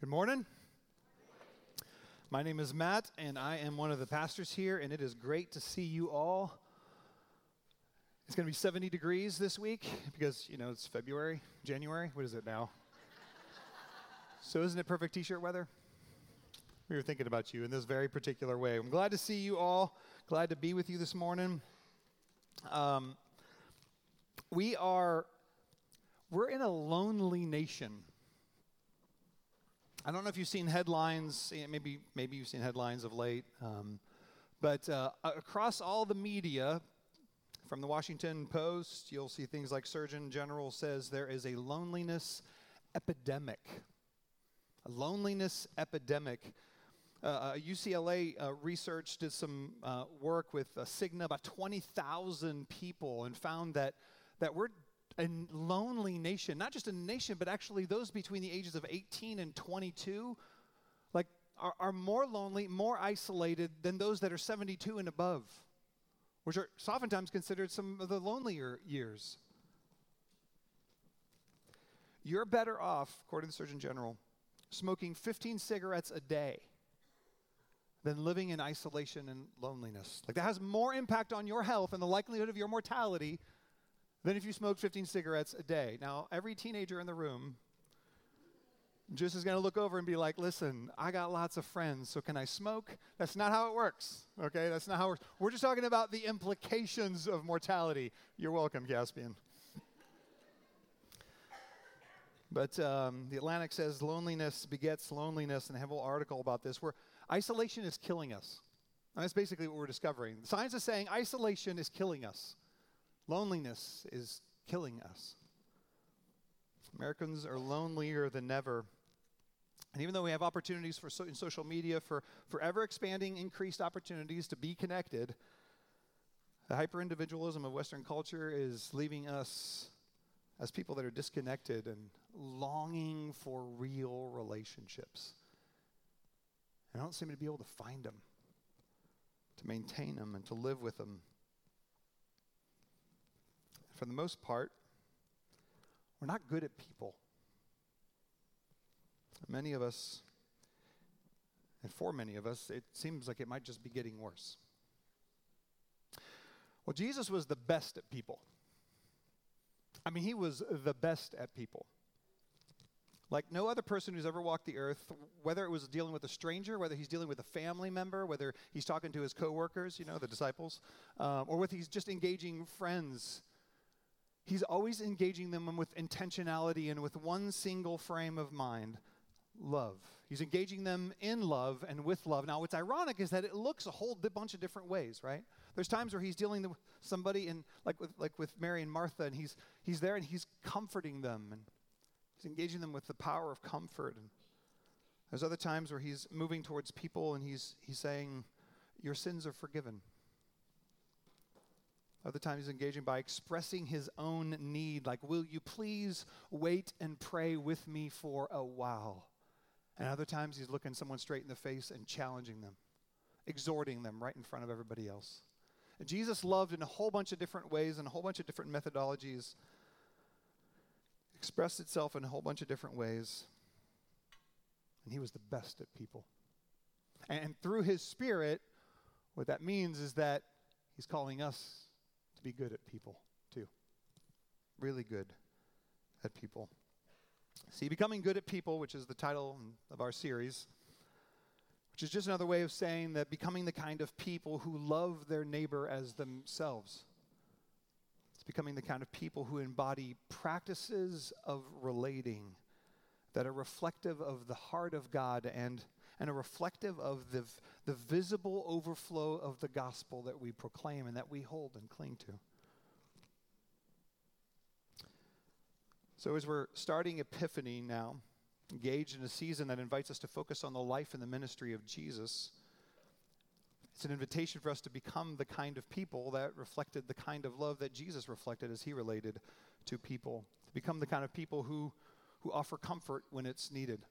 Good morning. My name is Matt, and I am one of the pastors here, and it is great to see you all. It's going to be 70 degrees this week because, you know, it's February, January. What is it now? so, isn't it perfect t shirt weather? We were thinking about you in this very particular way. I'm glad to see you all, glad to be with you this morning. Um, we are, we're in a lonely nation. I don't know if you've seen headlines. Maybe maybe you've seen headlines of late, um, but uh, across all the media, from the Washington Post, you'll see things like Surgeon General says there is a loneliness epidemic. A loneliness epidemic. Uh, UCLA uh, research did some uh, work with Cigna, about 20,000 people, and found that that we're a lonely nation, not just a nation, but actually those between the ages of 18 and 22, like are, are more lonely, more isolated than those that are 72 and above, which are oftentimes considered some of the lonelier years. You're better off, according to the Surgeon General, smoking 15 cigarettes a day than living in isolation and loneliness. Like that has more impact on your health and the likelihood of your mortality than if you smoke 15 cigarettes a day. Now, every teenager in the room just is going to look over and be like, listen, I got lots of friends, so can I smoke? That's not how it works, okay? That's not how it works. We're just talking about the implications of mortality. You're welcome, Caspian. But um, the Atlantic says loneliness begets loneliness, and I have a whole article about this where isolation is killing us. And that's basically what we're discovering. The science is saying isolation is killing us. Loneliness is killing us. Americans are lonelier than ever. And even though we have opportunities for so, in social media for, ever expanding, increased opportunities to be connected, the hyper individualism of Western culture is leaving us as people that are disconnected and longing for real relationships. And I don't seem to be able to find them, to maintain them, and to live with them for the most part, we're not good at people. Many of us, and for many of us, it seems like it might just be getting worse. Well, Jesus was the best at people. I mean, he was the best at people. Like no other person who's ever walked the earth, whether it was dealing with a stranger, whether he's dealing with a family member, whether he's talking to his coworkers, you know, the disciples, um, or whether he's just engaging friends He's always engaging them with intentionality and with one single frame of mind love. He's engaging them in love and with love. Now, what's ironic is that it looks a whole bunch of different ways, right? There's times where he's dealing with somebody in, like with, like with Mary and Martha, and he's, he's there and he's comforting them and he's engaging them with the power of comfort. And there's other times where he's moving towards people and he's, he's saying, Your sins are forgiven. Other times he's engaging by expressing his own need, like, Will you please wait and pray with me for a while? And other times he's looking someone straight in the face and challenging them, exhorting them right in front of everybody else. And Jesus loved in a whole bunch of different ways and a whole bunch of different methodologies, expressed itself in a whole bunch of different ways. And he was the best at people. And through his spirit, what that means is that he's calling us to be good at people, too. Really good at people. See, becoming good at people, which is the title of our series, which is just another way of saying that becoming the kind of people who love their neighbor as themselves. It's becoming the kind of people who embody practices of relating that are reflective of the heart of God and, and are reflective of the, the visible overflow of the gospel that we proclaim and that we hold and cling to. So, as we're starting Epiphany now, engaged in a season that invites us to focus on the life and the ministry of Jesus, it's an invitation for us to become the kind of people that reflected the kind of love that Jesus reflected as he related to people, to become the kind of people who, who offer comfort when it's needed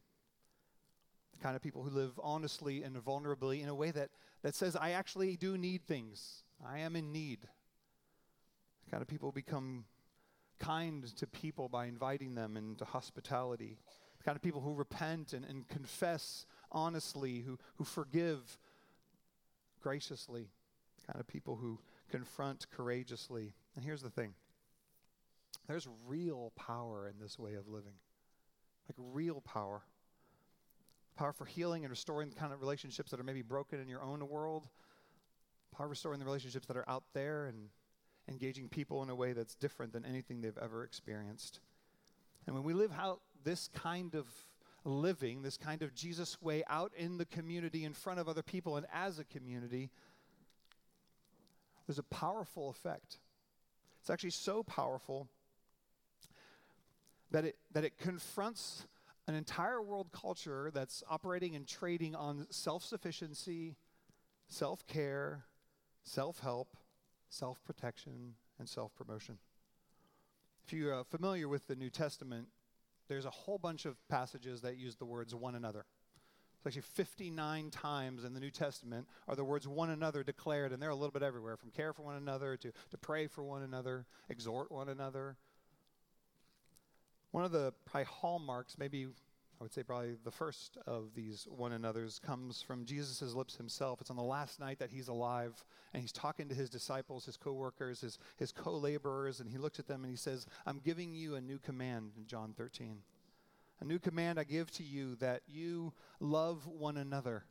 kind of people who live honestly and vulnerably in a way that, that says, I actually do need things. I am in need. The kind of people become kind to people by inviting them into hospitality, the kind of people who repent and, and confess honestly, who, who forgive graciously, the kind of people who confront courageously. And here's the thing there's real power in this way of living, like real power. Power for healing and restoring the kind of relationships that are maybe broken in your own world. Power restoring the relationships that are out there and engaging people in a way that's different than anything they've ever experienced. And when we live out this kind of living, this kind of Jesus way out in the community, in front of other people, and as a community, there's a powerful effect. It's actually so powerful that it, that it confronts an entire world culture that's operating and trading on self sufficiency, self care, self help, self protection, and self promotion. If you're uh, familiar with the New Testament, there's a whole bunch of passages that use the words one another. It's actually 59 times in the New Testament are the words one another declared, and they're a little bit everywhere from care for one another to, to pray for one another, exhort one another. One of the probably hallmarks, maybe I would say probably the first of these one another's comes from Jesus' lips himself. It's on the last night that he's alive, and he's talking to his disciples, his co workers, his, his co laborers, and he looks at them and he says, I'm giving you a new command in John 13. A new command I give to you that you love one another.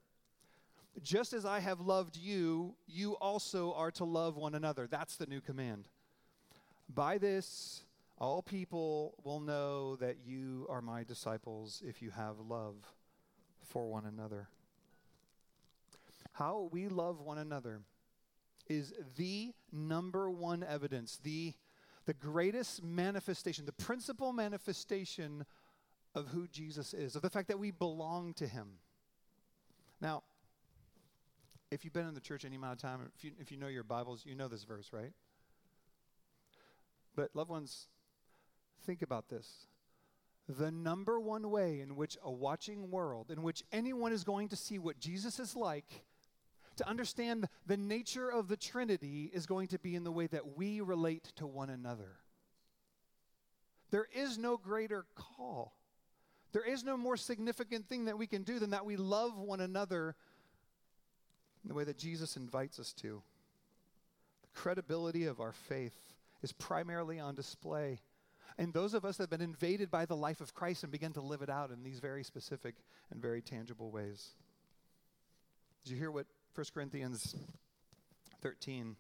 Just as I have loved you, you also are to love one another. That's the new command. By this, all people will know that you are my disciples if you have love for one another. How we love one another is the number one evidence, the, the greatest manifestation, the principal manifestation of who Jesus is, of the fact that we belong to him. Now, if you've been in the church any amount of time, if you, if you know your Bibles, you know this verse, right? But, loved ones, Think about this. The number one way in which a watching world, in which anyone is going to see what Jesus is like, to understand the nature of the Trinity, is going to be in the way that we relate to one another. There is no greater call. There is no more significant thing that we can do than that we love one another in the way that Jesus invites us to. The credibility of our faith is primarily on display and those of us that have been invaded by the life of Christ and begin to live it out in these very specific and very tangible ways. Did you hear what 1 Corinthians 13?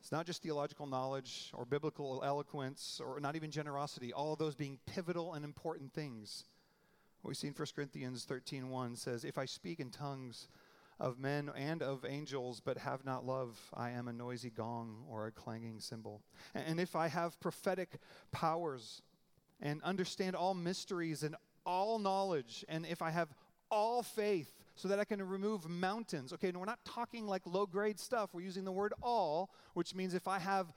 It's not just theological knowledge or biblical eloquence or not even generosity, all of those being pivotal and important things. What we see in 1 Corinthians 13:1 says, "If I speak in tongues of men and of angels, but have not love, I am a noisy gong or a clanging cymbal. And if I have prophetic powers and understand all mysteries and all knowledge, and if I have all faith so that I can remove mountains. Okay, and we're not talking like low grade stuff. We're using the word all, which means if I have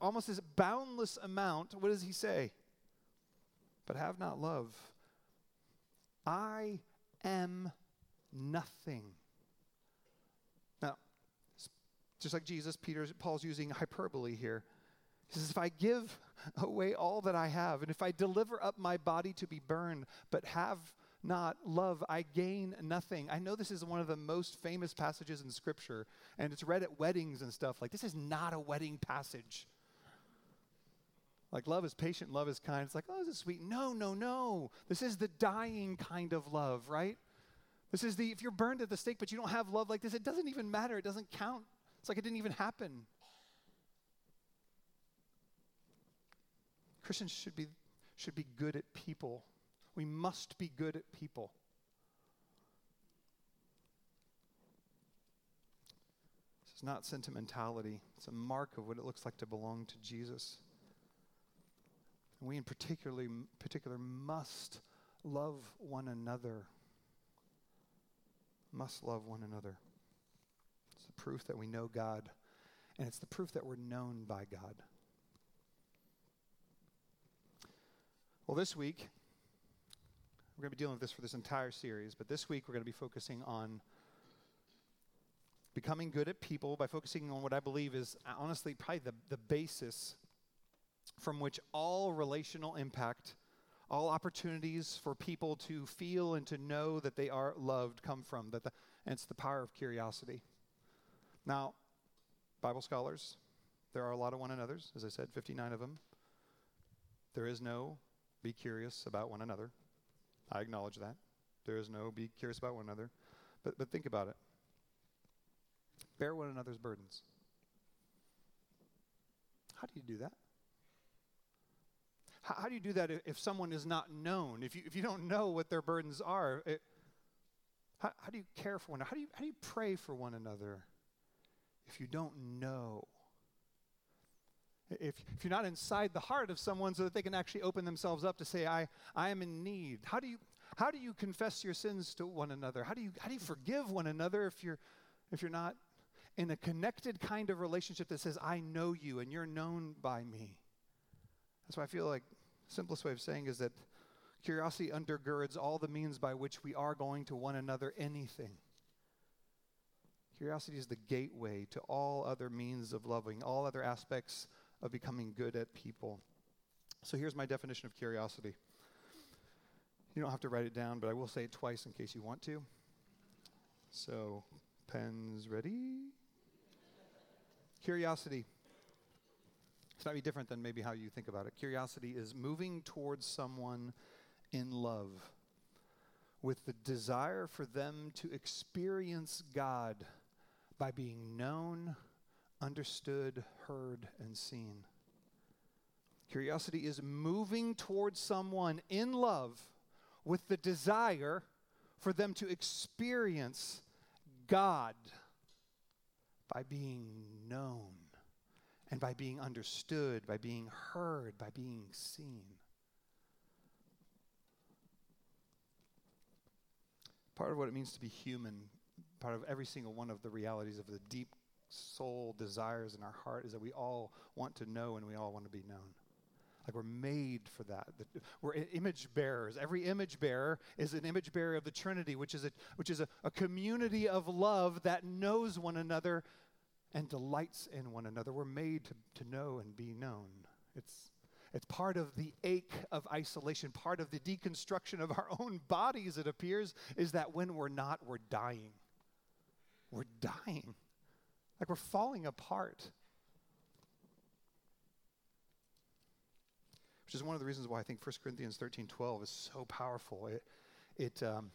almost this boundless amount, what does he say? But have not love. I am nothing. Just like Jesus, Peter, Paul's using hyperbole here. He says, If I give away all that I have, and if I deliver up my body to be burned, but have not love, I gain nothing. I know this is one of the most famous passages in Scripture, and it's read at weddings and stuff. Like, this is not a wedding passage. Like, love is patient, love is kind. It's like, oh, this is sweet. No, no, no. This is the dying kind of love, right? This is the, if you're burned at the stake, but you don't have love like this, it doesn't even matter. It doesn't count. It's like it didn't even happen. Christians should be, should be good at people. We must be good at people. This is not sentimentality, it's a mark of what it looks like to belong to Jesus. And we, in particularly, particular, must love one another. Must love one another the proof that we know God, and it's the proof that we're known by God. Well, this week, we're going to be dealing with this for this entire series, but this week we're going to be focusing on becoming good at people by focusing on what I believe is honestly probably the, the basis from which all relational impact, all opportunities for people to feel and to know that they are loved come from. That the, and it's the power of curiosity. Now, Bible scholars, there are a lot of one another's, as I said, 59 of them. There is no be curious about one another. I acknowledge that. There is no be curious about one another. But, but think about it. Bear one another's burdens. How do you do that? How, how do you do that if, if, someone is not known? If you, if you don't know what their burdens are, it, how, how do you care for one another? How do you, how do you pray for one another if you don't know? If, if you're not inside the heart of someone so that they can actually open themselves up to say, I, I am in need. How do you how do you confess your sins to one another? How do you how do you forgive one another if you're if you're not in a connected kind of relationship that says, I know you and you're known by me? That's why I feel like simplest way of saying is that curiosity undergirds all the means by which we are going to one another anything. Curiosity is the gateway to all other means of loving, all other aspects of becoming good at people. So here's my definition of curiosity. You don't have to write it down, but I will say it twice in case you want to. So, pens ready? Curiosity. It's not be different than maybe how you think about it. Curiosity is moving towards someone in love with the desire for them to experience God by being known, understood, heard, and seen. Curiosity is moving towards someone in love with the desire for them to experience God by being known and by being understood, by being heard, by being seen. Part of what it means to be human, part of every single one of the realities of the deep soul desires in our heart is that we all want to know and we all want to be known. Like we're made for that. We're image bearers. Every image bearer is an image bearer of the Trinity, which is a, which is a, a community of love that knows one another and delights in one another. We're made to, to know and be known. It's, it's part of the ache of isolation, part of the deconstruction of our own bodies, it appears, is that when we're not, we're dying. We're dying. Like we're falling apart. which is one of the reasons why I think 1 Corinthians 13 12 is so powerful. It, it, um,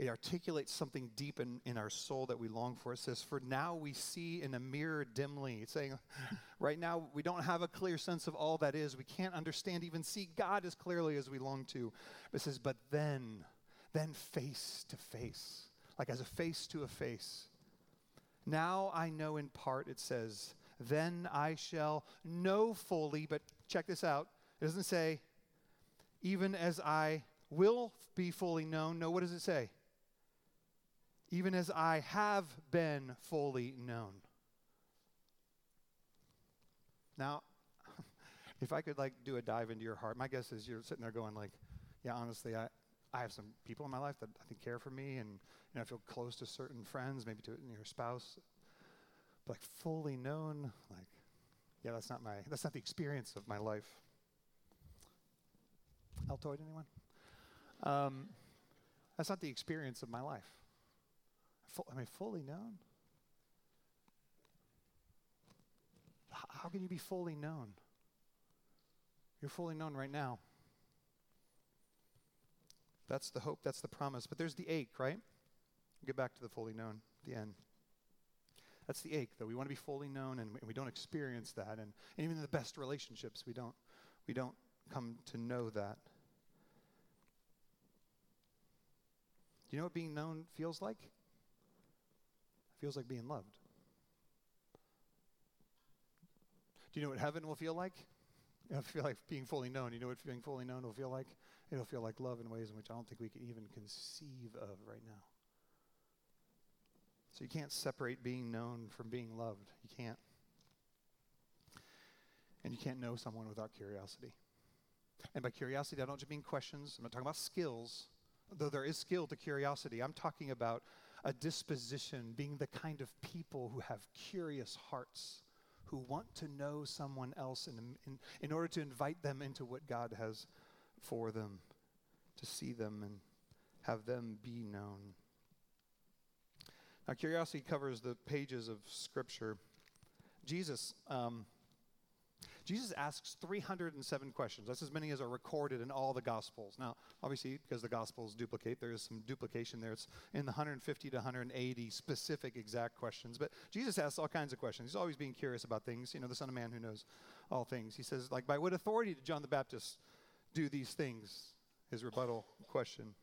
it articulates something deep in, in our soul that we long for. It says, For now we see in a mirror dimly. It's saying, right now we don't have a clear sense of all that is. We can't understand, even see God as clearly as we long to. But it says, But then, then face to face, like as a face to a face. Now I know in part, it says, Then I shall know fully, but check this out it doesn't say, even as I will be fully known. No, what does it say? Even as I have been fully known. Now, if I could like do a dive into your heart, my guess is you're sitting there going like, yeah, honestly, I, I have some people in my life that I think care for me and you know, I feel close to certain friends, maybe to your spouse. But like fully known, like, yeah, that's not my that's not the experience of my life. Altoid, anyone? Um, that's not the experience of my life. am I fully known? how can you be fully known? You're fully known right now. That's the hope, that's the promise. But there's the ache, right? get back to the fully known, the end. That's the ache, though. We want to be fully known, and we, don't experience that. And, and even in the best relationships, we don't, we don't come to know that. Do you know what being known feels like? It feels like being loved. Do you know what heaven will feel like? It'll feel like being fully known. You know what being fully known will feel like? It'll feel like love in ways in which I don't think we can even conceive of right now. So you can't separate being known from being loved. You can't. And you can't know someone without curiosity. And by curiosity, I don't just mean questions. I'm not talking about skills though there is skill to curiosity, I'm talking about a disposition, being the kind of people who have curious hearts, who want to know someone else in, in, in order to invite them into what God has for them. to see them and have them be known. Now, curiosity covers the pages of Scripture. Jesus, um, Jesus asks 307 questions. That's as many as are recorded in all the Gospels. Now, obviously, because the Gospels duplicate, there is some duplication there. It's in the 150 to 180 specific exact questions. But Jesus asks all kinds of questions. He's always being curious about things. You know, the Son of Man who knows all things. He says, like, by what authority did John the Baptist do these things? His rebuttal question.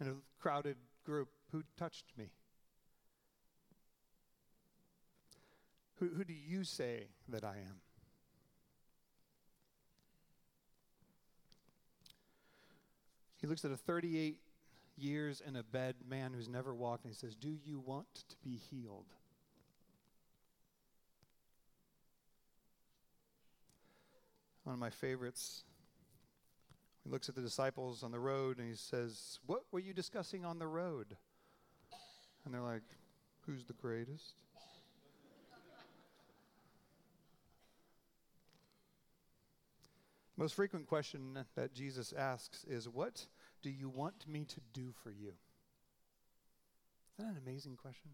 In a crowded group, who touched me? Who, who do you say that I am? He looks at a 38 years in a bed man who's never walked and he says, Do you want to be healed? One of my favorites. He looks at the disciples on the road and he says, What were you discussing on the road? And they're like, Who's the greatest? Most frequent question that Jesus asks is, What do you want me to do for you? Isn't that an amazing question?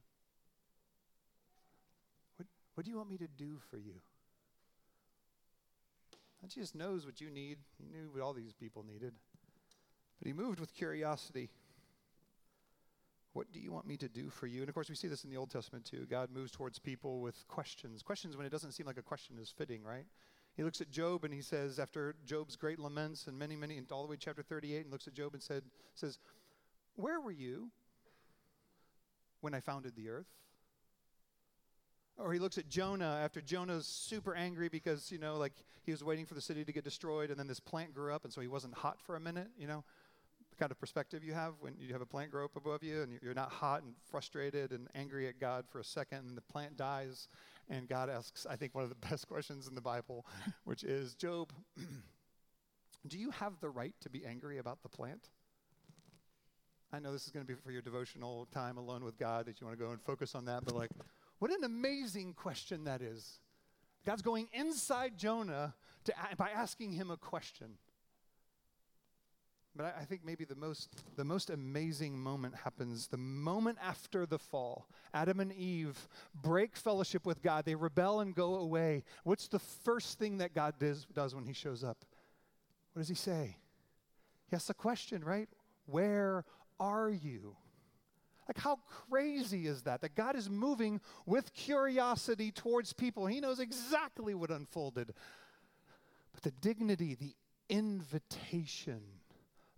What, what do you want me to do for you? And Jesus knows what you need. He knew what all these people needed. But he moved with curiosity. What do you want me to do for you? And of course, we see this in the Old Testament too. God moves towards people with questions. Questions when it doesn't seem like a question is fitting, right? He looks at Job and he says, after Job's great laments and many, many, and all the way chapter 38, and looks at Job and said, says, Where were you when I founded the earth? Or he looks at Jonah after Jonah's super angry because, you know, like he was waiting for the city to get destroyed and then this plant grew up and so he wasn't hot for a minute, you know the kind of perspective you have when you have a plant grow up above you and you're not hot and frustrated and angry at God for a second and the plant dies and God asks, I think, one of the best questions in the Bible, which is Job, do you have the right to be angry about the plant? I know this is going to be for your devotional time alone with God that you want to go and focus on that, but like, what an amazing question that is. God's going inside Jonah to, by asking him a question. But I, I think maybe the most, the most amazing moment happens the moment after the fall. Adam and Eve break fellowship with God, they rebel and go away. What's the first thing that God does, does when He shows up? What does He say? He asks a question, right? Where are you? Like, how crazy is that? That God is moving with curiosity towards people. He knows exactly what unfolded. But the dignity, the invitation,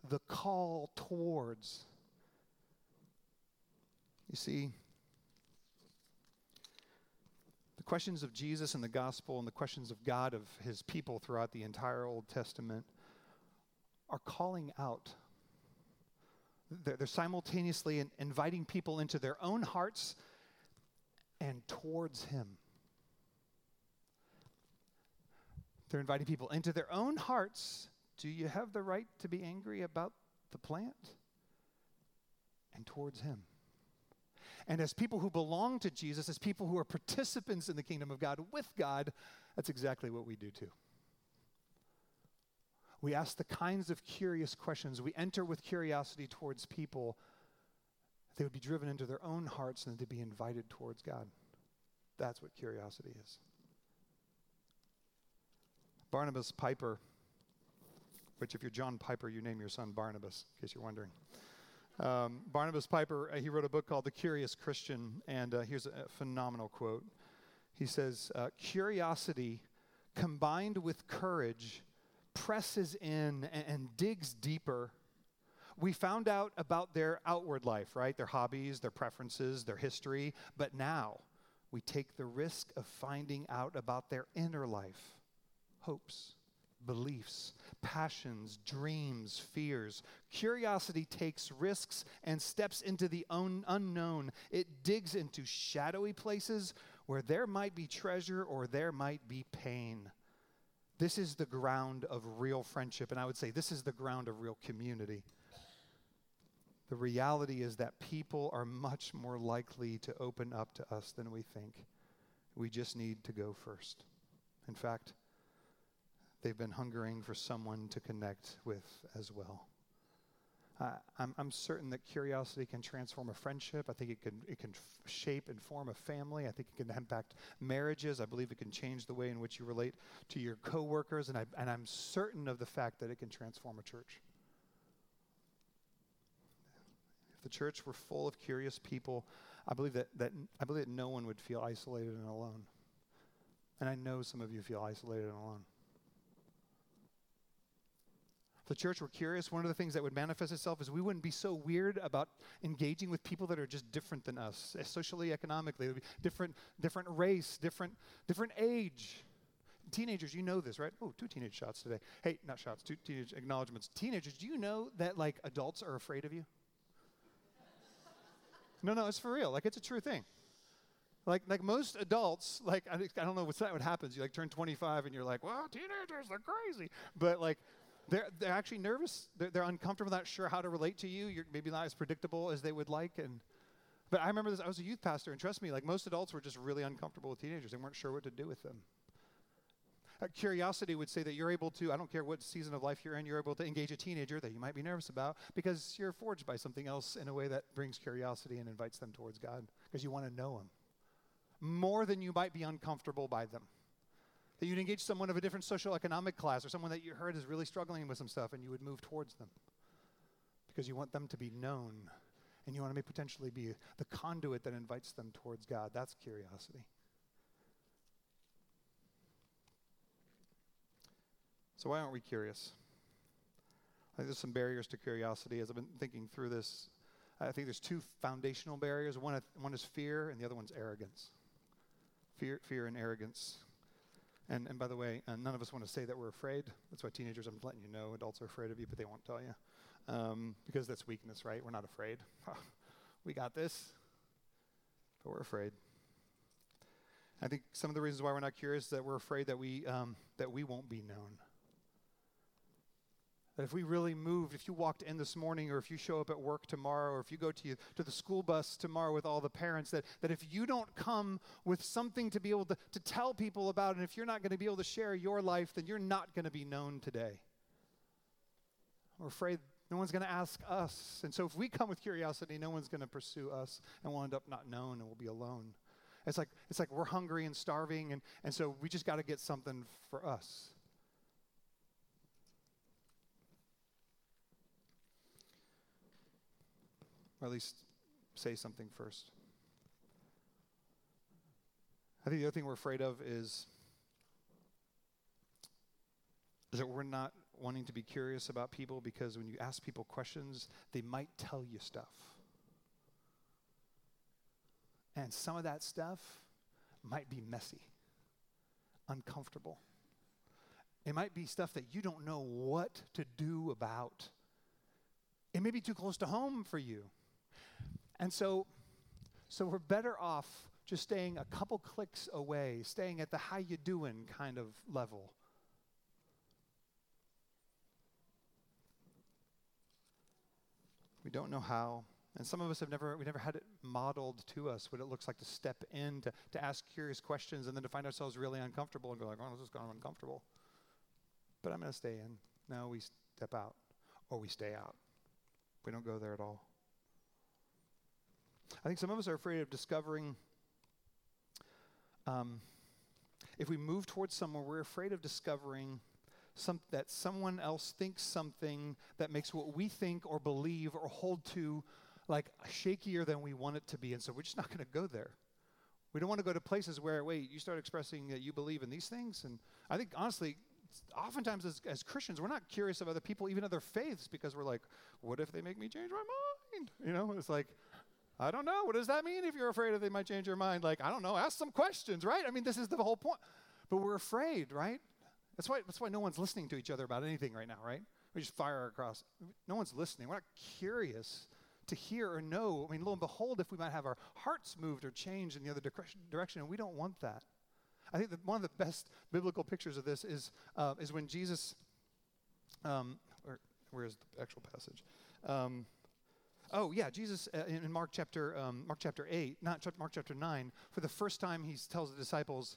the call towards. You see, the questions of Jesus and the gospel and the questions of God of his people throughout the entire Old Testament are calling out. They're, they're simultaneously in, inviting people into their own hearts and towards him. They're inviting people into their own hearts do you have the right to be angry about the plant? And towards Him. And as people who belong to Jesus, as people who are participants in the kingdom of God with God, that's exactly what we do too. We ask the kinds of curious questions. We enter with curiosity towards people. They would be driven into their own hearts and to be invited towards God. That's what curiosity is. Barnabas Piper which if you're John Piper, you name your son Barnabas, in case you're wondering. Um, Barnabas Piper, uh, he wrote a book called The Curious Christian, and uh, here's a, a, phenomenal quote. He says, uh, Curiosity combined with courage presses in and, and digs deeper. We found out about their outward life, right? Their hobbies, their preferences, their history, but now we take the risk of finding out about their inner life, hopes, beliefs, passions, dreams, fears. Curiosity takes risks and steps into the un- unknown. It digs into shadowy places where there might be treasure or there might be pain. This is the ground of real friendship, and I would say this is the ground of real community. The reality is that people are much more likely to open up to us than we think. We just need to go first. In fact, they've been hungering for someone to connect with as well. Uh, I'm, I'm certain that curiosity can transform a friendship. I think it can, it can f- shape and form a family. I think it can impact marriages. I believe it can change the way in which you relate to your coworkers. And, I, and I'm certain of the fact that it can transform a church. If the church were full of curious people, I believe that, that, I believe that no one would feel isolated and alone. And I know some of you feel isolated and alone. If the church were curious, one of the things that would manifest itself is we wouldn't be so weird about engaging with people that are just different than us, eh, socially, economically, different, different race, different, different age. Teenagers, you know this, right? Oh, two teenage shots today. Hey, not shots, two teenage acknowledgments. Teenagers, do you know that like adults are afraid of you? no, no, it's for real. Like it's a true thing. Like, like most adults, like I, I don't know what's that what happens. You like turn 25 and you're like, well, teenagers are crazy. But like they're, they're actually nervous. They're, they're uncomfortable, not sure how to relate to you. You're maybe not as predictable as they would like. And but I remember this. I was a youth pastor, and trust me, like most adults were just really uncomfortable with teenagers. They weren't sure what to do with them. Uh, curiosity would say that you're able to, I don't care what season of life you're in, you're able to engage a teenager that you might be nervous about because you're forged by something else in a way that brings curiosity and invites them towards God because you want to know Him more than you might be uncomfortable by them. That you'd engage someone of a different social economic class or someone that you heard is really struggling with some stuff and you would move towards them because you want them to be known and you want to potentially be the conduit that invites them towards God. That's curiosity. So, why aren't we curious? I think there's some barriers to curiosity. As I've been thinking through this, I think there's two foundational barriers. One, one is fear, and the other one's arrogance. Fear, fear and arrogance. And, and by the way, uh, none of us want to say that we're afraid. That's why teenagers, I'm letting you know, adults are afraid of you, but they won't tell you. Um, because that's weakness, right? We're not afraid. we got this, but we're afraid. I think some of the reasons why we're not curious is that we're afraid that we, um, that we won't be known. That if we really moved, if you walked in this morning, or if you show up at work tomorrow, or if you go to, you, to the school bus tomorrow with all the parents, that, that if you don't come with something to be able to, to tell people about, and if you're not going to be able to share your life, then you're not going to be known today. We're afraid no one's going to ask us. And so if we come with curiosity, no one's going to pursue us, and we'll end up not known, and we'll be alone. It's like, it's like we're hungry and starving, and, and so we just got to get something for us. Or at least say something first. I think the other thing we're afraid of is, that we're not wanting to be curious about people because when you ask people questions, they might tell you stuff. And some of that stuff might be messy, uncomfortable. It might be stuff that you don't know what to do about. It may be too close to home for you. And so, so we're better off just staying a couple clicks away, staying at the how you doing kind of level. We don't know how. And some of us have never, we never had it modeled to us what it looks like to step in, to, to ask curious questions, and then to find ourselves really uncomfortable and go like, oh, this is kind of uncomfortable. But I'm going to stay in. No, we step out, or we stay out. We don't go there at all. I think some of us are afraid of discovering. Um, if we move towards someone, we're afraid of discovering some, that someone else thinks something that makes what we think or believe or hold to like shakier than we want it to be. And so we're just not going to go there. We don't want to go to places where, wait, you start expressing that you believe in these things. And I think, honestly, oftentimes as, as Christians, we're not curious of other people, even other faiths, because we're like, what if they make me change my mind? You know, it's like, I don't know. What does that mean if you're afraid that they might change your mind? Like, I don't know. Ask some questions, right? I mean, this is the whole point. But we're afraid, right? That's why, that's why no one's listening to each other about anything right now, right? We just fire across. No one's listening. We're not curious to hear or know. I mean, lo and behold, if we might have our hearts moved or changed in the other direction, and we don't want that. I think that one of the best biblical pictures of this is, uh, is when Jesus, um, or where is the actual passage? Um, Oh yeah, Jesus uh, in, Mark chapter um, Mark chapter eight, not Mark chapter nine, for the first time he tells the disciples,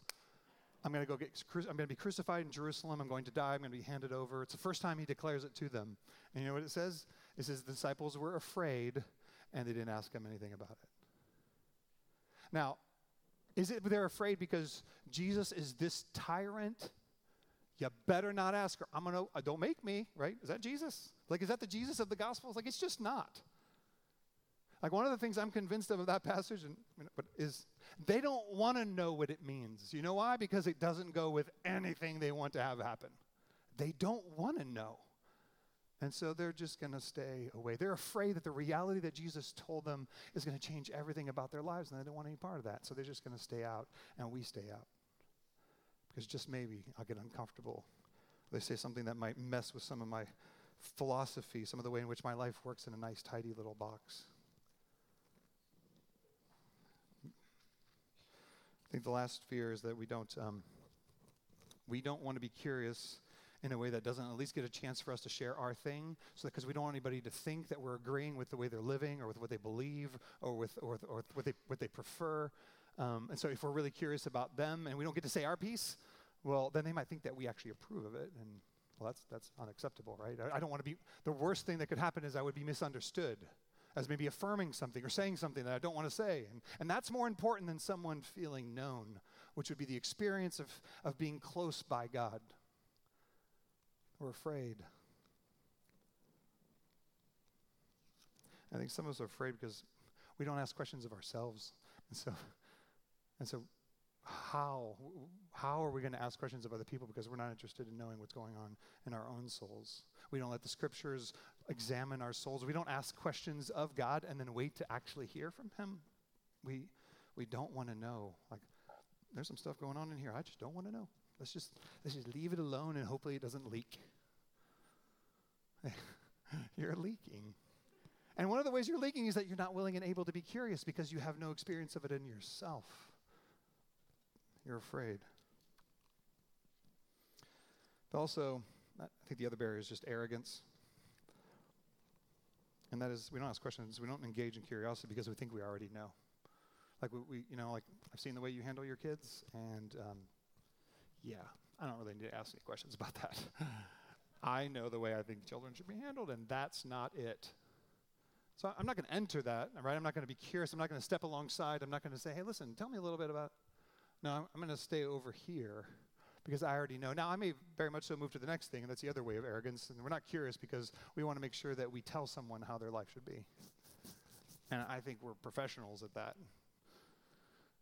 I'm going to go get, cru- I'm going to be crucified in Jerusalem. I'm going to die. I'm going to be handed over. It's the first time he declares it to them. And you know what it says? It says the disciples were afraid and they didn't ask him anything about it. Now, is it they're afraid because Jesus is this tyrant? You better not ask her. I'm gonna. Uh, don't make me. Right? Is that Jesus? Like, is that the Jesus of the Gospels? Like, it's just not. Like one of the things I'm convinced of of that passage, and but is they don't want to know what it means. You know why? Because it doesn't go with anything they want to have happen. They don't want to know. And so they're just going to stay away. They're afraid that the reality that Jesus told them is going to change everything about their lives, and they don't want any part of that. So they're just going to stay out, and we stay out. Because just maybe I'll get uncomfortable. They say something that might mess with some of my philosophy, some of the way in which my life works in a nice, tidy little box. I think the last fear is that we don't um, we don't want to be curious in a way that doesn't at least get a chance for us to share our thing so because we don't want anybody to think that we're agreeing with the way they're living or with what they believe or with or, or what they what they prefer. Um, and so if we're really curious about them and we don't get to say our piece well then they might think that we actually approve of it and well that's that's unacceptable right? I, I don't want to be the worst thing that could happen is i would be misunderstood as maybe affirming something or saying something that I don't want to say. And, and that's more important than someone feeling known, which would be the experience of, of being close by God. We're afraid. I think some of us are afraid because we don't ask questions of ourselves. And so, and so how, how are we going to ask questions of other people because we're not interested in knowing what's going on in our own souls? We don't let the scriptures examine our souls. We don't ask questions of God and then wait to actually hear from Him. We, we don't want to know. Like, there's some stuff going on in here. I just don't want to know. Let's just, let's just leave it alone and hopefully it doesn't leak. you're leaking. And one of the ways you're leaking is that you're not willing and able to be curious because you have no experience of it in yourself. You're afraid. But also, I think the other barrier is just arrogance. And that is, we don't ask questions. We don't engage in curiosity because we think we already know. Like we, we you know, like I've seen the way you handle your kids, and um, yeah, I don't really need to ask any questions about that. I know the way I think children should be handled, and that's not it. So I'm not going to enter that, right? I'm not going to be curious. I'm not going to step alongside. I'm not going to say, hey, listen, tell me a little bit about. No, I'm, I'm going to stay over here because I already know. Now, I may very much so move to the next thing, and that's the other way of arrogance. And we're not curious because we want to make sure that we tell someone how their life should be. And I think we're professionals at that.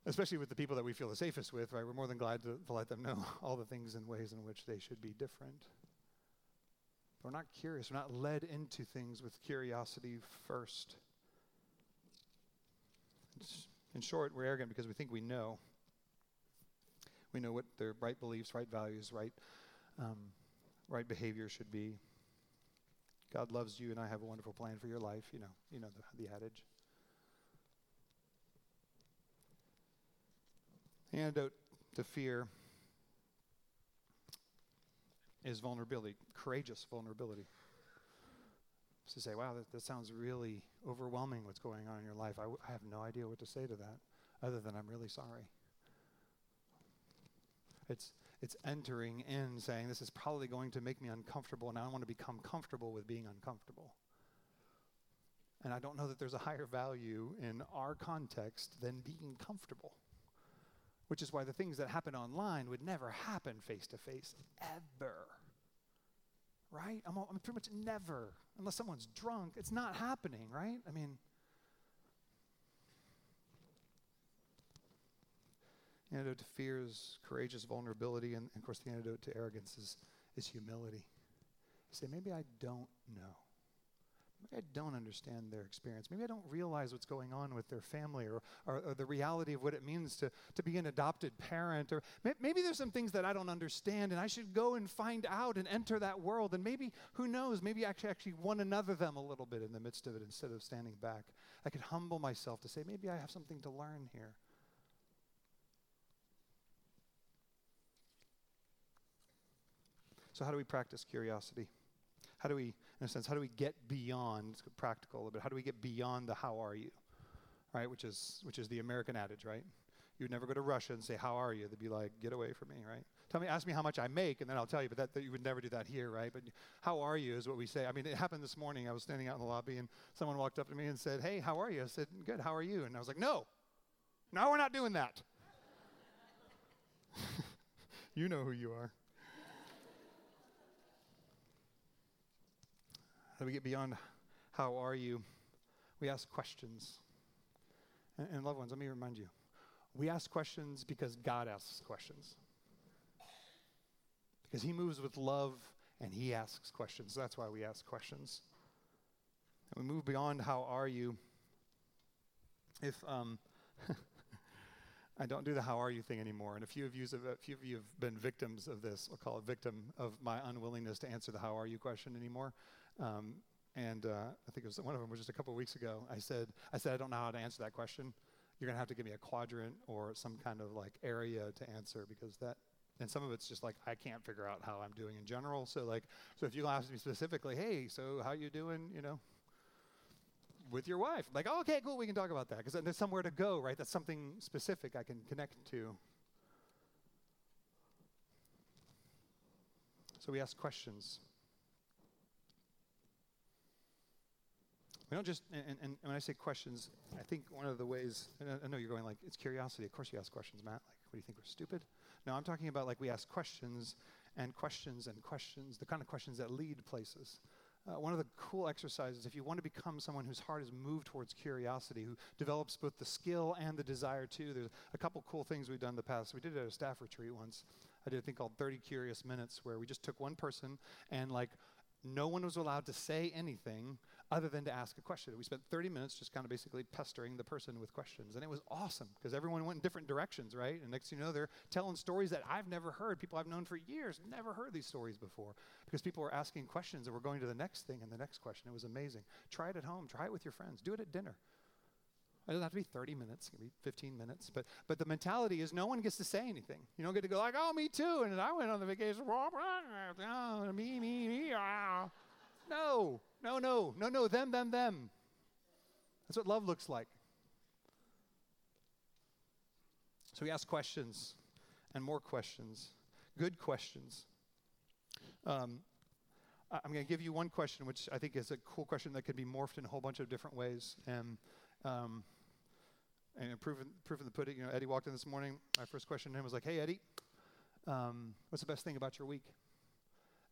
Especially with the people that we feel the safest with, right? We're more than glad to, to let them know all the things and ways in which they should be different. But we're not curious. We're not led into things with curiosity first. In short, we're arrogant because we think we know. We know what their right beliefs, right values, right, um, right behavior should be. God loves you, and I have a wonderful plan for your life. You know, you know the, the adage. The antidote to fear is vulnerability, courageous vulnerability. To say, wow, that, that sounds really overwhelming what's going on in your life. I, w- I have no idea what to say to that other than I'm really sorry. It's, it's entering in saying, This is probably going to make me uncomfortable, and I want to become comfortable with being uncomfortable. And I don't know that there's a higher value in our context than being comfortable, which is why the things that happen online would never happen face to face, ever. Right? I'm, I'm pretty much never, unless someone's drunk, it's not happening, right? I mean, antidote to fear is courageous vulnerability, and, and of course, the antidote to arrogance is, is humility. You say, maybe I don't know. Maybe I don't understand their experience. Maybe I don't realize what's going on with their family or, or, or the reality of what it means to, to be an adopted parent. Or may, maybe there's some things that I don't understand and I should go and find out and enter that world. And maybe, who knows, maybe actually, actually one another them a little bit in the midst of it instead of standing back. I could humble myself to say, maybe I have something to learn here. So, how do we practice curiosity? How do we, in a sense, how do we get beyond, practical a little bit, how do we get beyond the how are you, right? Which is, which is the American adage, right? You would never go to Russia and say, How are you? They'd be like, Get away from me, right? Tell me, ask me how much I make, and then I'll tell you. But that, that you would never do that here, right? But how are you is what we say. I mean, it happened this morning. I was standing out in the lobby, and someone walked up to me and said, Hey, how are you? I said, Good, how are you? And I was like, No, no, we're not doing that. you know who you are. How do we get beyond how are you? We ask questions. And, and loved ones, let me remind you we ask questions because God asks questions. Because He moves with love and He asks questions. That's why we ask questions. And we move beyond how are you. If um, I don't do the how are you thing anymore, and a few of you have, a few of you have been victims of this. I'll call it victim of my unwillingness to answer the how are you question anymore. Um, and uh, I think it was one of them was just a couple of weeks ago. I said, I said, I don't know how to answer that question. You're gonna have to give me a quadrant or some kind of like area to answer because that. And some of it's just like I can't figure out how I'm doing in general. So like, so if you ask me specifically, hey, so how you doing? You know, with your wife. Like, oh, okay, cool, we can talk about that because there's somewhere to go, right? That's something specific I can connect to. So we ask questions. We don't just, and, and, when I say questions, I think one of the ways, I know you're going like, it's curiosity. Of course you ask questions, Matt. Like, what do you think we're stupid? No, I'm talking about like we ask questions and questions and questions, the kind of questions that lead places. Uh, one of the cool exercises, if you want to become someone whose heart is moved towards curiosity, who develops both the skill and the desire to, there's a couple cool things we've done in the past. We did it at a staff retreat once. I did a thing called 30 Curious Minutes where we just took one person and like no one was allowed to say anything other than to ask a question. We spent 30 minutes just kind of basically pestering the person with questions. And it was awesome because everyone went in different directions, right? And next you know, they're telling stories that I've never heard. People I've known for years, never heard these stories before because people were asking questions and we're going to the next thing and the next question. It was amazing. Try it at home, try it with your friends, do it at dinner. It doesn't have to be 30 minutes, it can be 15 minutes. But, but the mentality is no one gets to say anything. You don't get to go like, oh, me too. And I went on the vacation. Oh, me, me, me. Ah. No, no, no, no, no, them, them, them. That's what love looks like. So we ask questions and more questions, good questions. Um, I'm going to give you one question, which I think is a cool question that could be morphed in a whole bunch of different ways. And um, and proving, proving the pudding, you know, Eddie walked in this morning. My first question to him was like, "Hey, Eddie, um, what's the best thing about your week?"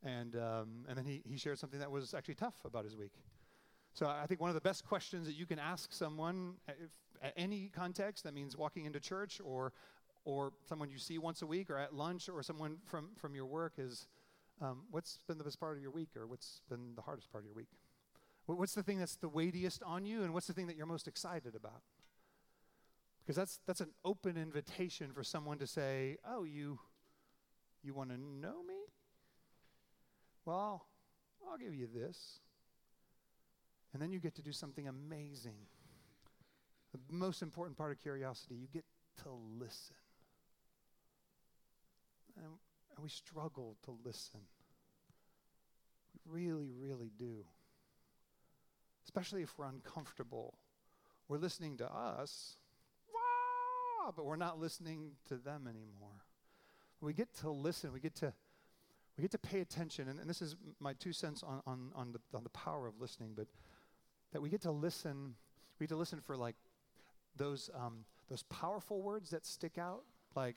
And, um, and then he, he shared something that was actually tough about his week. So I think one of the best questions that you can ask someone, uh, if, at any context, that means walking into church or, or someone you see once a week or at lunch or someone from, from your work is, um, what's been the best part of your week or what's been the hardest part of your week? What's the thing that's the weightiest on you and what's the thing that you're most excited about? Because that's, that's an open invitation for someone to say, oh, you, you want to know me? Well, I'll give you this. And then you get to do something amazing. The most important part of curiosity, you get to listen. And, we struggle to listen. We really, really do. Especially if we're uncomfortable. We're listening to us, but we're not listening to them anymore. We get to listen. We get to we get to pay attention, and, and this is my two cents on, on, on, the, on the power of listening, but that we get to listen, we get to listen for like those, um, those powerful words that stick out. Like,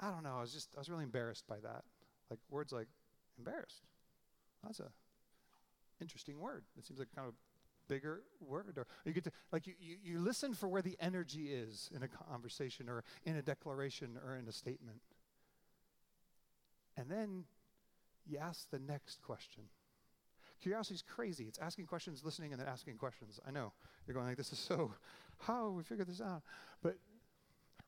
I don't know, I was just, I was really embarrassed by that. Like words like embarrassed. That's a interesting word. It seems like kind of bigger word or you get to like you, you, you listen for where the energy is in a conversation or in a declaration or in a statement and then you ask the next question. Curiosity is crazy. It's asking questions, listening, and then asking questions. I know. You're going like, this is so, how we figured this out? But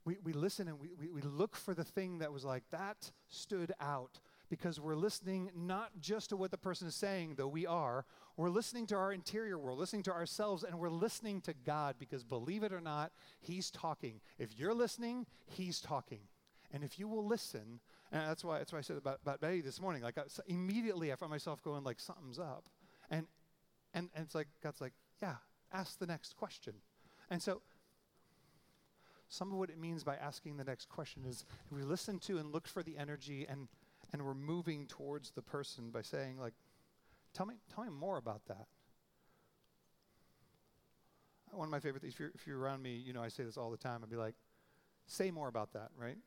we, we listen and we, we, we look for the thing that was like, that stood out because we're listening not just to what the person is saying, though we are, we're listening to our interior world, listening to ourselves, and we're listening to God because believe it or not, He's talking. If you're listening, He's talking. And if you will listen, and that's why, that's why I said about, about Betty this morning. Like, I, so immediately I found myself going, like, something's up. And, and, and it's like, God's like, yeah, ask the next question. And so, some of what it means by asking the next question is we listen to and look for the energy and, and we're moving towards the person by saying, like, tell me, tell me more about that. One of my favorite things, if you're, if you're around me, you know, I say this all the time. I'd be like, say more about that, right?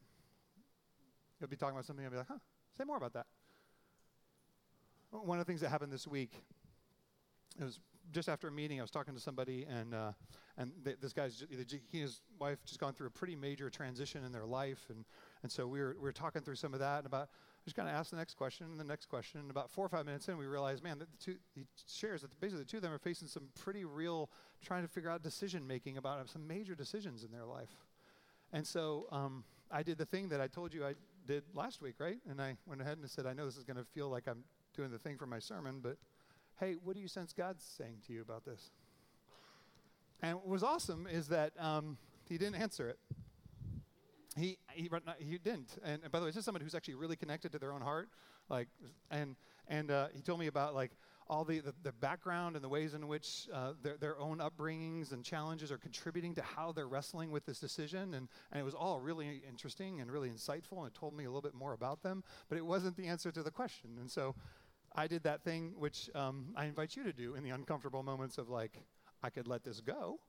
You'll be talking about something, I'll be like, huh, say more about that. One of the things that happened this week, it was just after a meeting, I was talking to somebody, and uh, and th- this guy's he and his wife just gone through a pretty major transition in their life, and and so we were we were talking through some of that and about just kind of asked the next question and the next question. And about four or five minutes in, we realized, man, that the two he shares that basically the two of them are facing some pretty real trying to figure out decision making about some major decisions in their life, and so um, I did the thing that I told you I did last week, right? And I went ahead and said, I know this is going to feel like I'm doing the thing for my sermon, but hey, what do you sense God's saying to you about this? And what was awesome is that um, he didn't answer it. He, he, he didn't. And, and by the way, this is someone who's actually really connected to their own heart. Like, and, and uh, he told me about like all the, the, the, background and the ways in which uh, their, their own upbringings and challenges are contributing to how they're wrestling with this decision. And, and it was all really interesting and really insightful, and it told me a little bit more about them, but it wasn't the answer to the question. And so I did that thing which um, I invite you to do in the uncomfortable moments of like, I could let this go,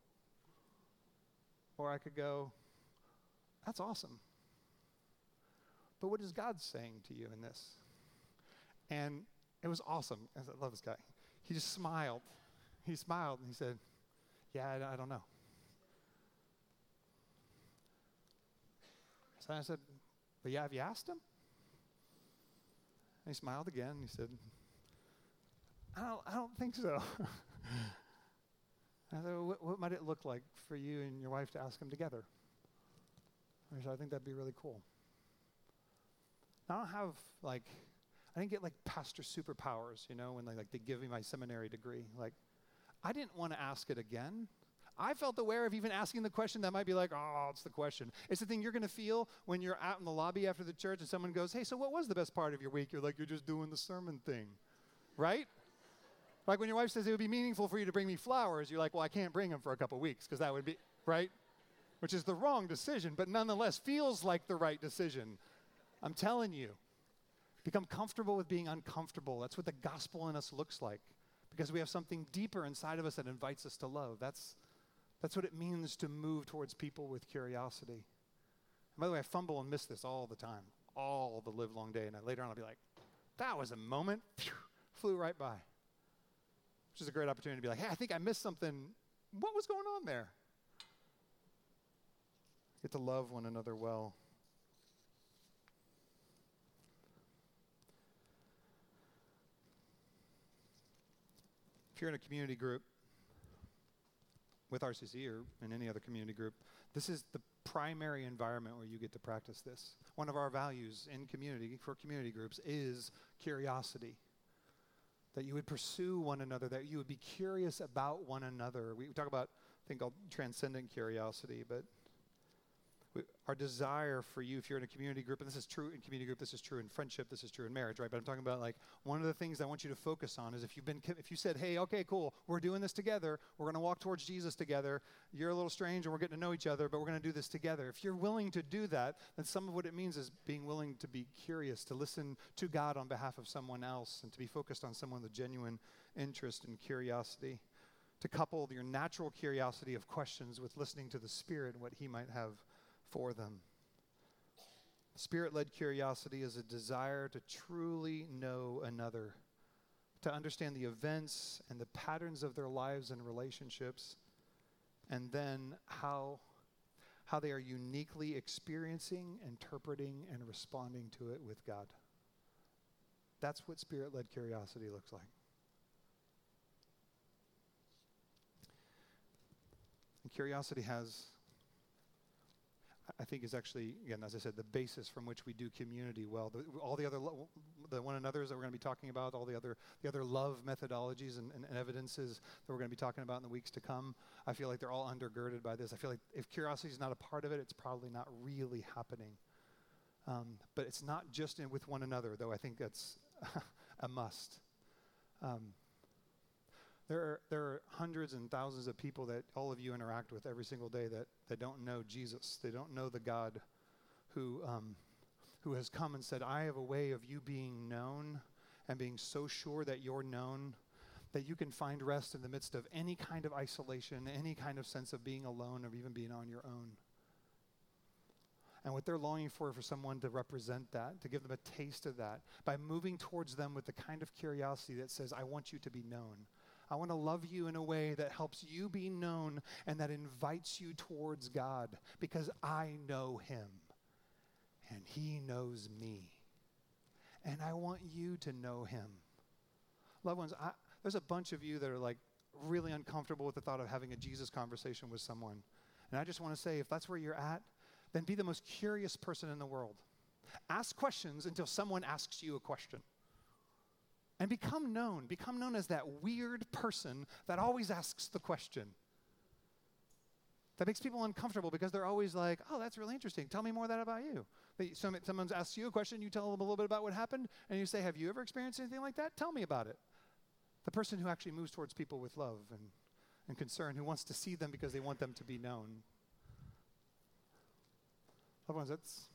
or I could go, that's awesome. But what is God saying to you in this? And it was awesome. I said, I love this guy. He just smiled. He smiled and he said, Yeah, I, I don't know. So I said, But yeah, have you asked him? And he smiled again and he said, I don't, I don't think so. I said, what, what, might it look like for you and your wife to ask him together? I said, I think that'd be really cool. I don't have like I didn't get like pastor superpowers, you know, when they like they give me my seminary degree. Like, I didn't want to ask it again. I felt aware of even asking the question that might be like, oh, it's the question. It's the thing you're going to feel when you're out in the lobby after the church and someone goes, hey, so what was the best part of your week? You're like, you're just doing the sermon thing, right? Like when your wife says it would be meaningful for you to bring me flowers, you're like, well, I can't bring them for a couple weeks because that would be, right? Which is the wrong decision, but nonetheless feels like the right decision. I'm telling you. Become comfortable with being uncomfortable. That's what the gospel in us looks like because we have something deeper inside of us that invites us to love. That's, that's what it means to move towards people with curiosity. And by the way, I fumble and miss this all the time, all the live long day. And I, later on, I'll be like, that was a moment, Phew, flew right by. Which is a great opportunity to be like, hey, I think I missed something. What was going on there? Get to love one another well. If you're in a community group with RCC or in any other community group, this is the primary environment where you get to practice this. One of our values in community for community groups is curiosity. That you would pursue one another, that you would be curious about one another. We talk about, I think, called transcendent curiosity, but our desire for you, if you're in a community group, and this is true in community group, this is true in friendship, this is true in marriage, right? But I'm talking about like one of the things I want you to focus on is if you've been, if you said, hey, okay, cool, we're doing this together, we're going to walk towards Jesus together. You're a little strange, and we're getting to know each other, but we're going to do this together. If you're willing to do that, then some of what it means is being willing to be curious, to listen to God on behalf of someone else, and to be focused on someone with genuine interest and curiosity to couple your natural curiosity of questions with listening to the Spirit and what He might have for them. Spirit led curiosity is a desire to truly know another, to understand the events and the patterns of their lives and relationships, and then how, how they are uniquely experiencing, interpreting, and responding to it with God. That's what spirit led curiosity looks like. And curiosity has I think is actually, again, as I said, the basis from which we do community well. The, all the other, lo- the one another's that we're going to be talking about, all the other, the other love methodologies and, and, and evidences that we're going to be talking about in the weeks to come, I feel like they're all undergirded by this. I feel like if curiosity is not a part of it, it's probably not really happening. Um, but it's not just in, with one another, though I think that's a must. Um, There are, there are hundreds and thousands of people that all of you interact with every single day that, that don't know Jesus. They don't know the God who, um, who has come and said, I have a way of you being known and being so sure that you're known that you can find rest in the midst of any kind of isolation, any kind of sense of being alone or even being on your own. And what they're longing for for someone to represent that, to give them a taste of that, by moving towards them with the kind of curiosity that says, I want you to be known. I want to love you in a way that helps you be known and that invites you towards God because I know Him and He knows me. And I want you to know Him. Loved ones, I, there's a bunch of you that are like really uncomfortable with the thought of having a Jesus conversation with someone. And I just want to say if that's where you're at, then be the most curious person in the world. Ask questions until someone asks you a question. And become known. Become known as that weird person that always asks the question. That makes people uncomfortable because they're always like, oh, that's really interesting. Tell me more of that about you. They, someone asks you a question, you tell them a little bit about what happened, and you say, have you ever experienced anything like that? Tell me about it. The person who actually moves towards people with love and, and concern, who wants to see them because they want them to be known. Loved ones, that's,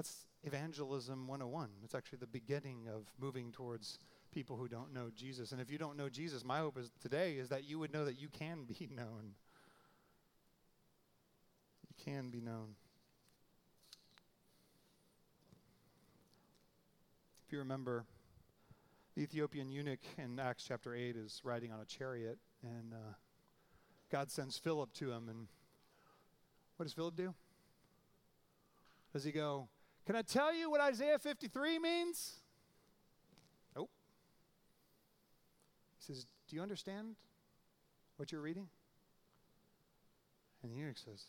that's evangelism 101. It's actually the beginning of moving towards people who don't know Jesus. And if you don't know Jesus, my hope is today is that you would know that you can be known. You can be known. If you remember, the Ethiopian eunuch in Acts chapter 8 is riding on a chariot, and uh, God sends Philip to him. And what does Philip do? Does he go, Can I tell you what Isaiah 53 means? Nope. He says, Do you understand what you're reading? And the eunuch says,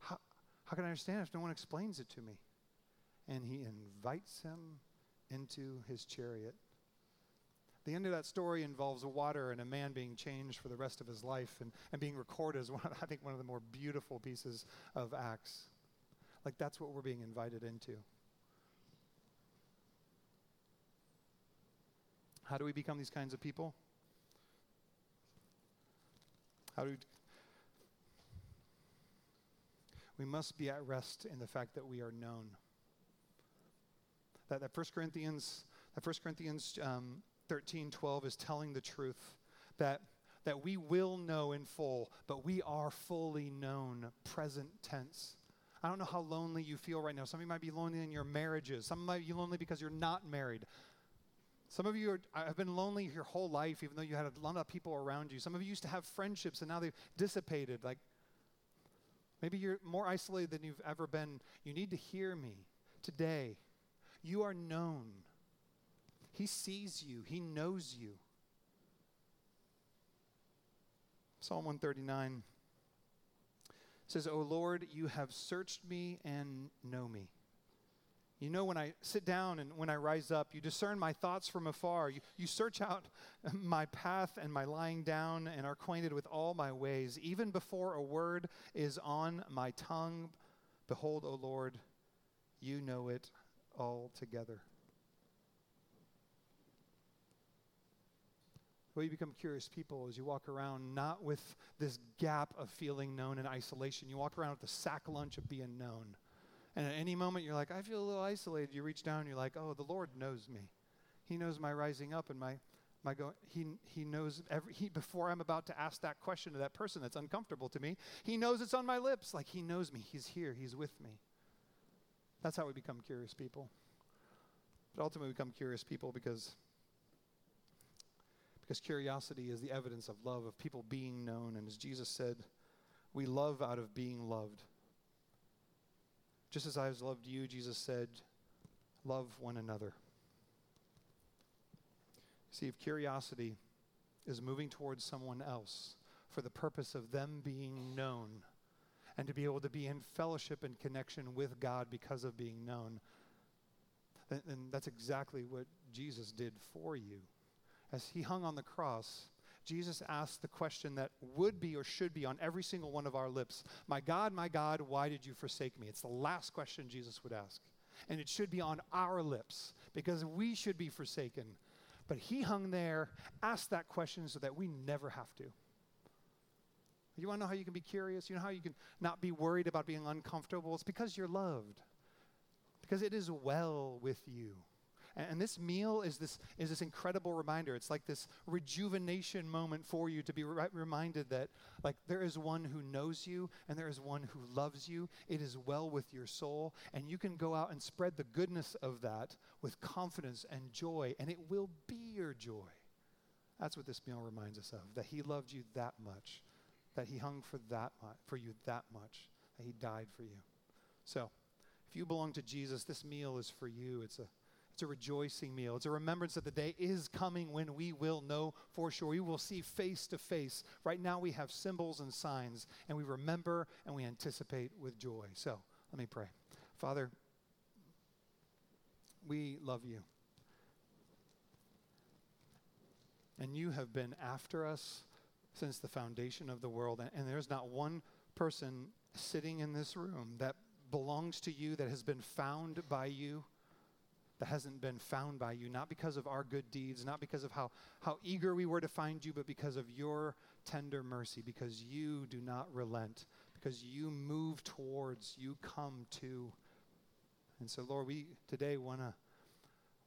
How, how can I understand if no one explains it to me? And he invites him into his chariot. The end of that story involves water and a man being changed for the rest of his life and, and being recorded as one, I think, one of the more beautiful pieces of Acts. Like that's what we're being invited into. How do we become these kinds of people? How do we, we must be at rest in the fact that we are known. That, that 1 Corinthians, that 1 Corinthians um, 13, 12 is telling the truth that, that we will know in full, but we are fully known, present tense. I don't know how lonely you feel right now. Some of you might be lonely in your marriages. Some might be lonely because you're not married. Some of you are, uh, have been lonely your whole life, even though you had a lot of people around you. Some of you used to have friendships and now they've dissipated. Like maybe you're more isolated than you've ever been. You need to hear me today. You are known. He sees you, He knows you. Psalm 139 says, O Lord, you have searched me and know me. You know when I sit down and when I rise up, you discern my thoughts from afar. You, you search out my path and my lying down and are acquainted with all my ways. Even before a word is on my tongue, behold, O Lord, you know it altogether. Way you become curious people as you walk around not with this gap of feeling known and isolation. You walk around with the sack lunch of being known. And at any moment, you're like, I feel a little isolated. You reach down, you're like, oh, the Lord knows me. He knows my rising up and my, my going. He, he knows every, he, before I'm about to ask that question to that person that's uncomfortable to me, he knows it's on my lips. Like he knows me. He's here. He's with me. That's how we become curious people. But ultimately, we become curious people because because curiosity is the evidence of love, of people being known. And as Jesus said, we love out of being loved. Just as I have loved you, Jesus said, love one another. See, if curiosity is moving towards someone else for the purpose of them being known and to be able to be in fellowship and connection with God because of being known, then, then that's exactly what Jesus did for you as he hung on the cross, Jesus asked the question that would be or should be on every single one of our lips My God, my God, why did you forsake me? It's the last question Jesus would ask. And it should be on our lips because we should be forsaken. But he hung there, asked that question so that we never have to. You want to know how you can be curious? You know how you can not be worried about being uncomfortable? It's because you're loved, because it is well with you. And, this meal is this, is this incredible reminder. It's like this rejuvenation moment for you to be re- reminded that, like, there is one who knows you and there is one who loves you. It is well with your soul. And you can go out and spread the goodness of that with confidence and joy, and it will be your joy. That's what this meal reminds us of that He loved you that much, that He hung for, that much, for you that much, that He died for you. So, if you belong to Jesus, this meal is for you. It's a it's a rejoicing meal. It's a remembrance that the day is coming when we will know for sure. We will see face to face. Right now, we have symbols and signs, and we remember and we anticipate with joy. So let me pray. Father, we love you. And you have been after us since the foundation of the world. And, and there's not one person sitting in this room that belongs to you, that has been found by you that hasn't been found by you, not because of our good deeds, not because of how, how eager we were to find you, but because of your tender mercy, because you do not relent, because you move towards, you come to. And so, Lord, we today want to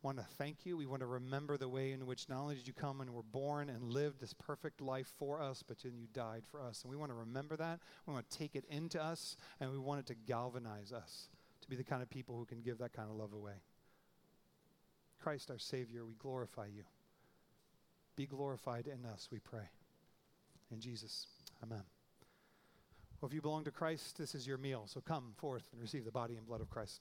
want to thank you. We want to remember the way in which not only did you come and were born and lived this perfect life for us, but then you died for us. And we want to remember that. We want to take it into us, and we want it to galvanize us to be the kind of people who can give that kind of love away. Christ our Savior, we glorify you. Be glorified in us, we pray. In Jesus, amen. Well, if you belong to Christ, this is your meal. So come forth and receive the body and blood of Christ.